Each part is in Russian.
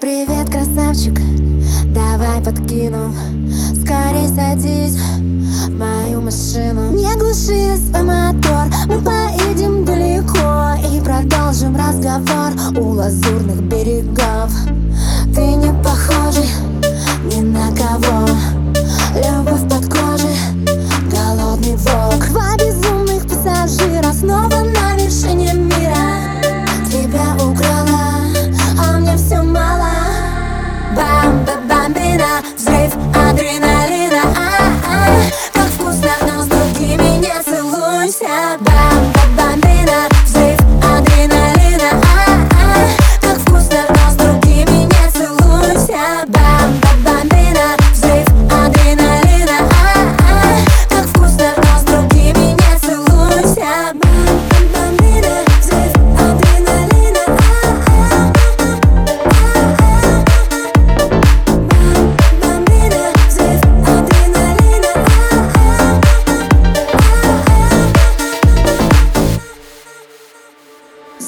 Привет, красавчик, давай подкину. Скорей садись в мою машину. Не глуши свой мотор, мы поедем далеко И продолжим разговор у лазурных берегов. Ты не похожий ни на кого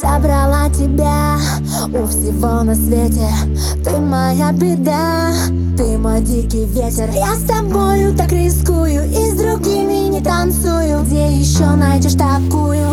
Забрала тебя у всего на свете. Ты моя беда, ты мой дикий ветер. Я с тобою так рискую и с другими не танцую. Где еще найдешь такую, так, так, такую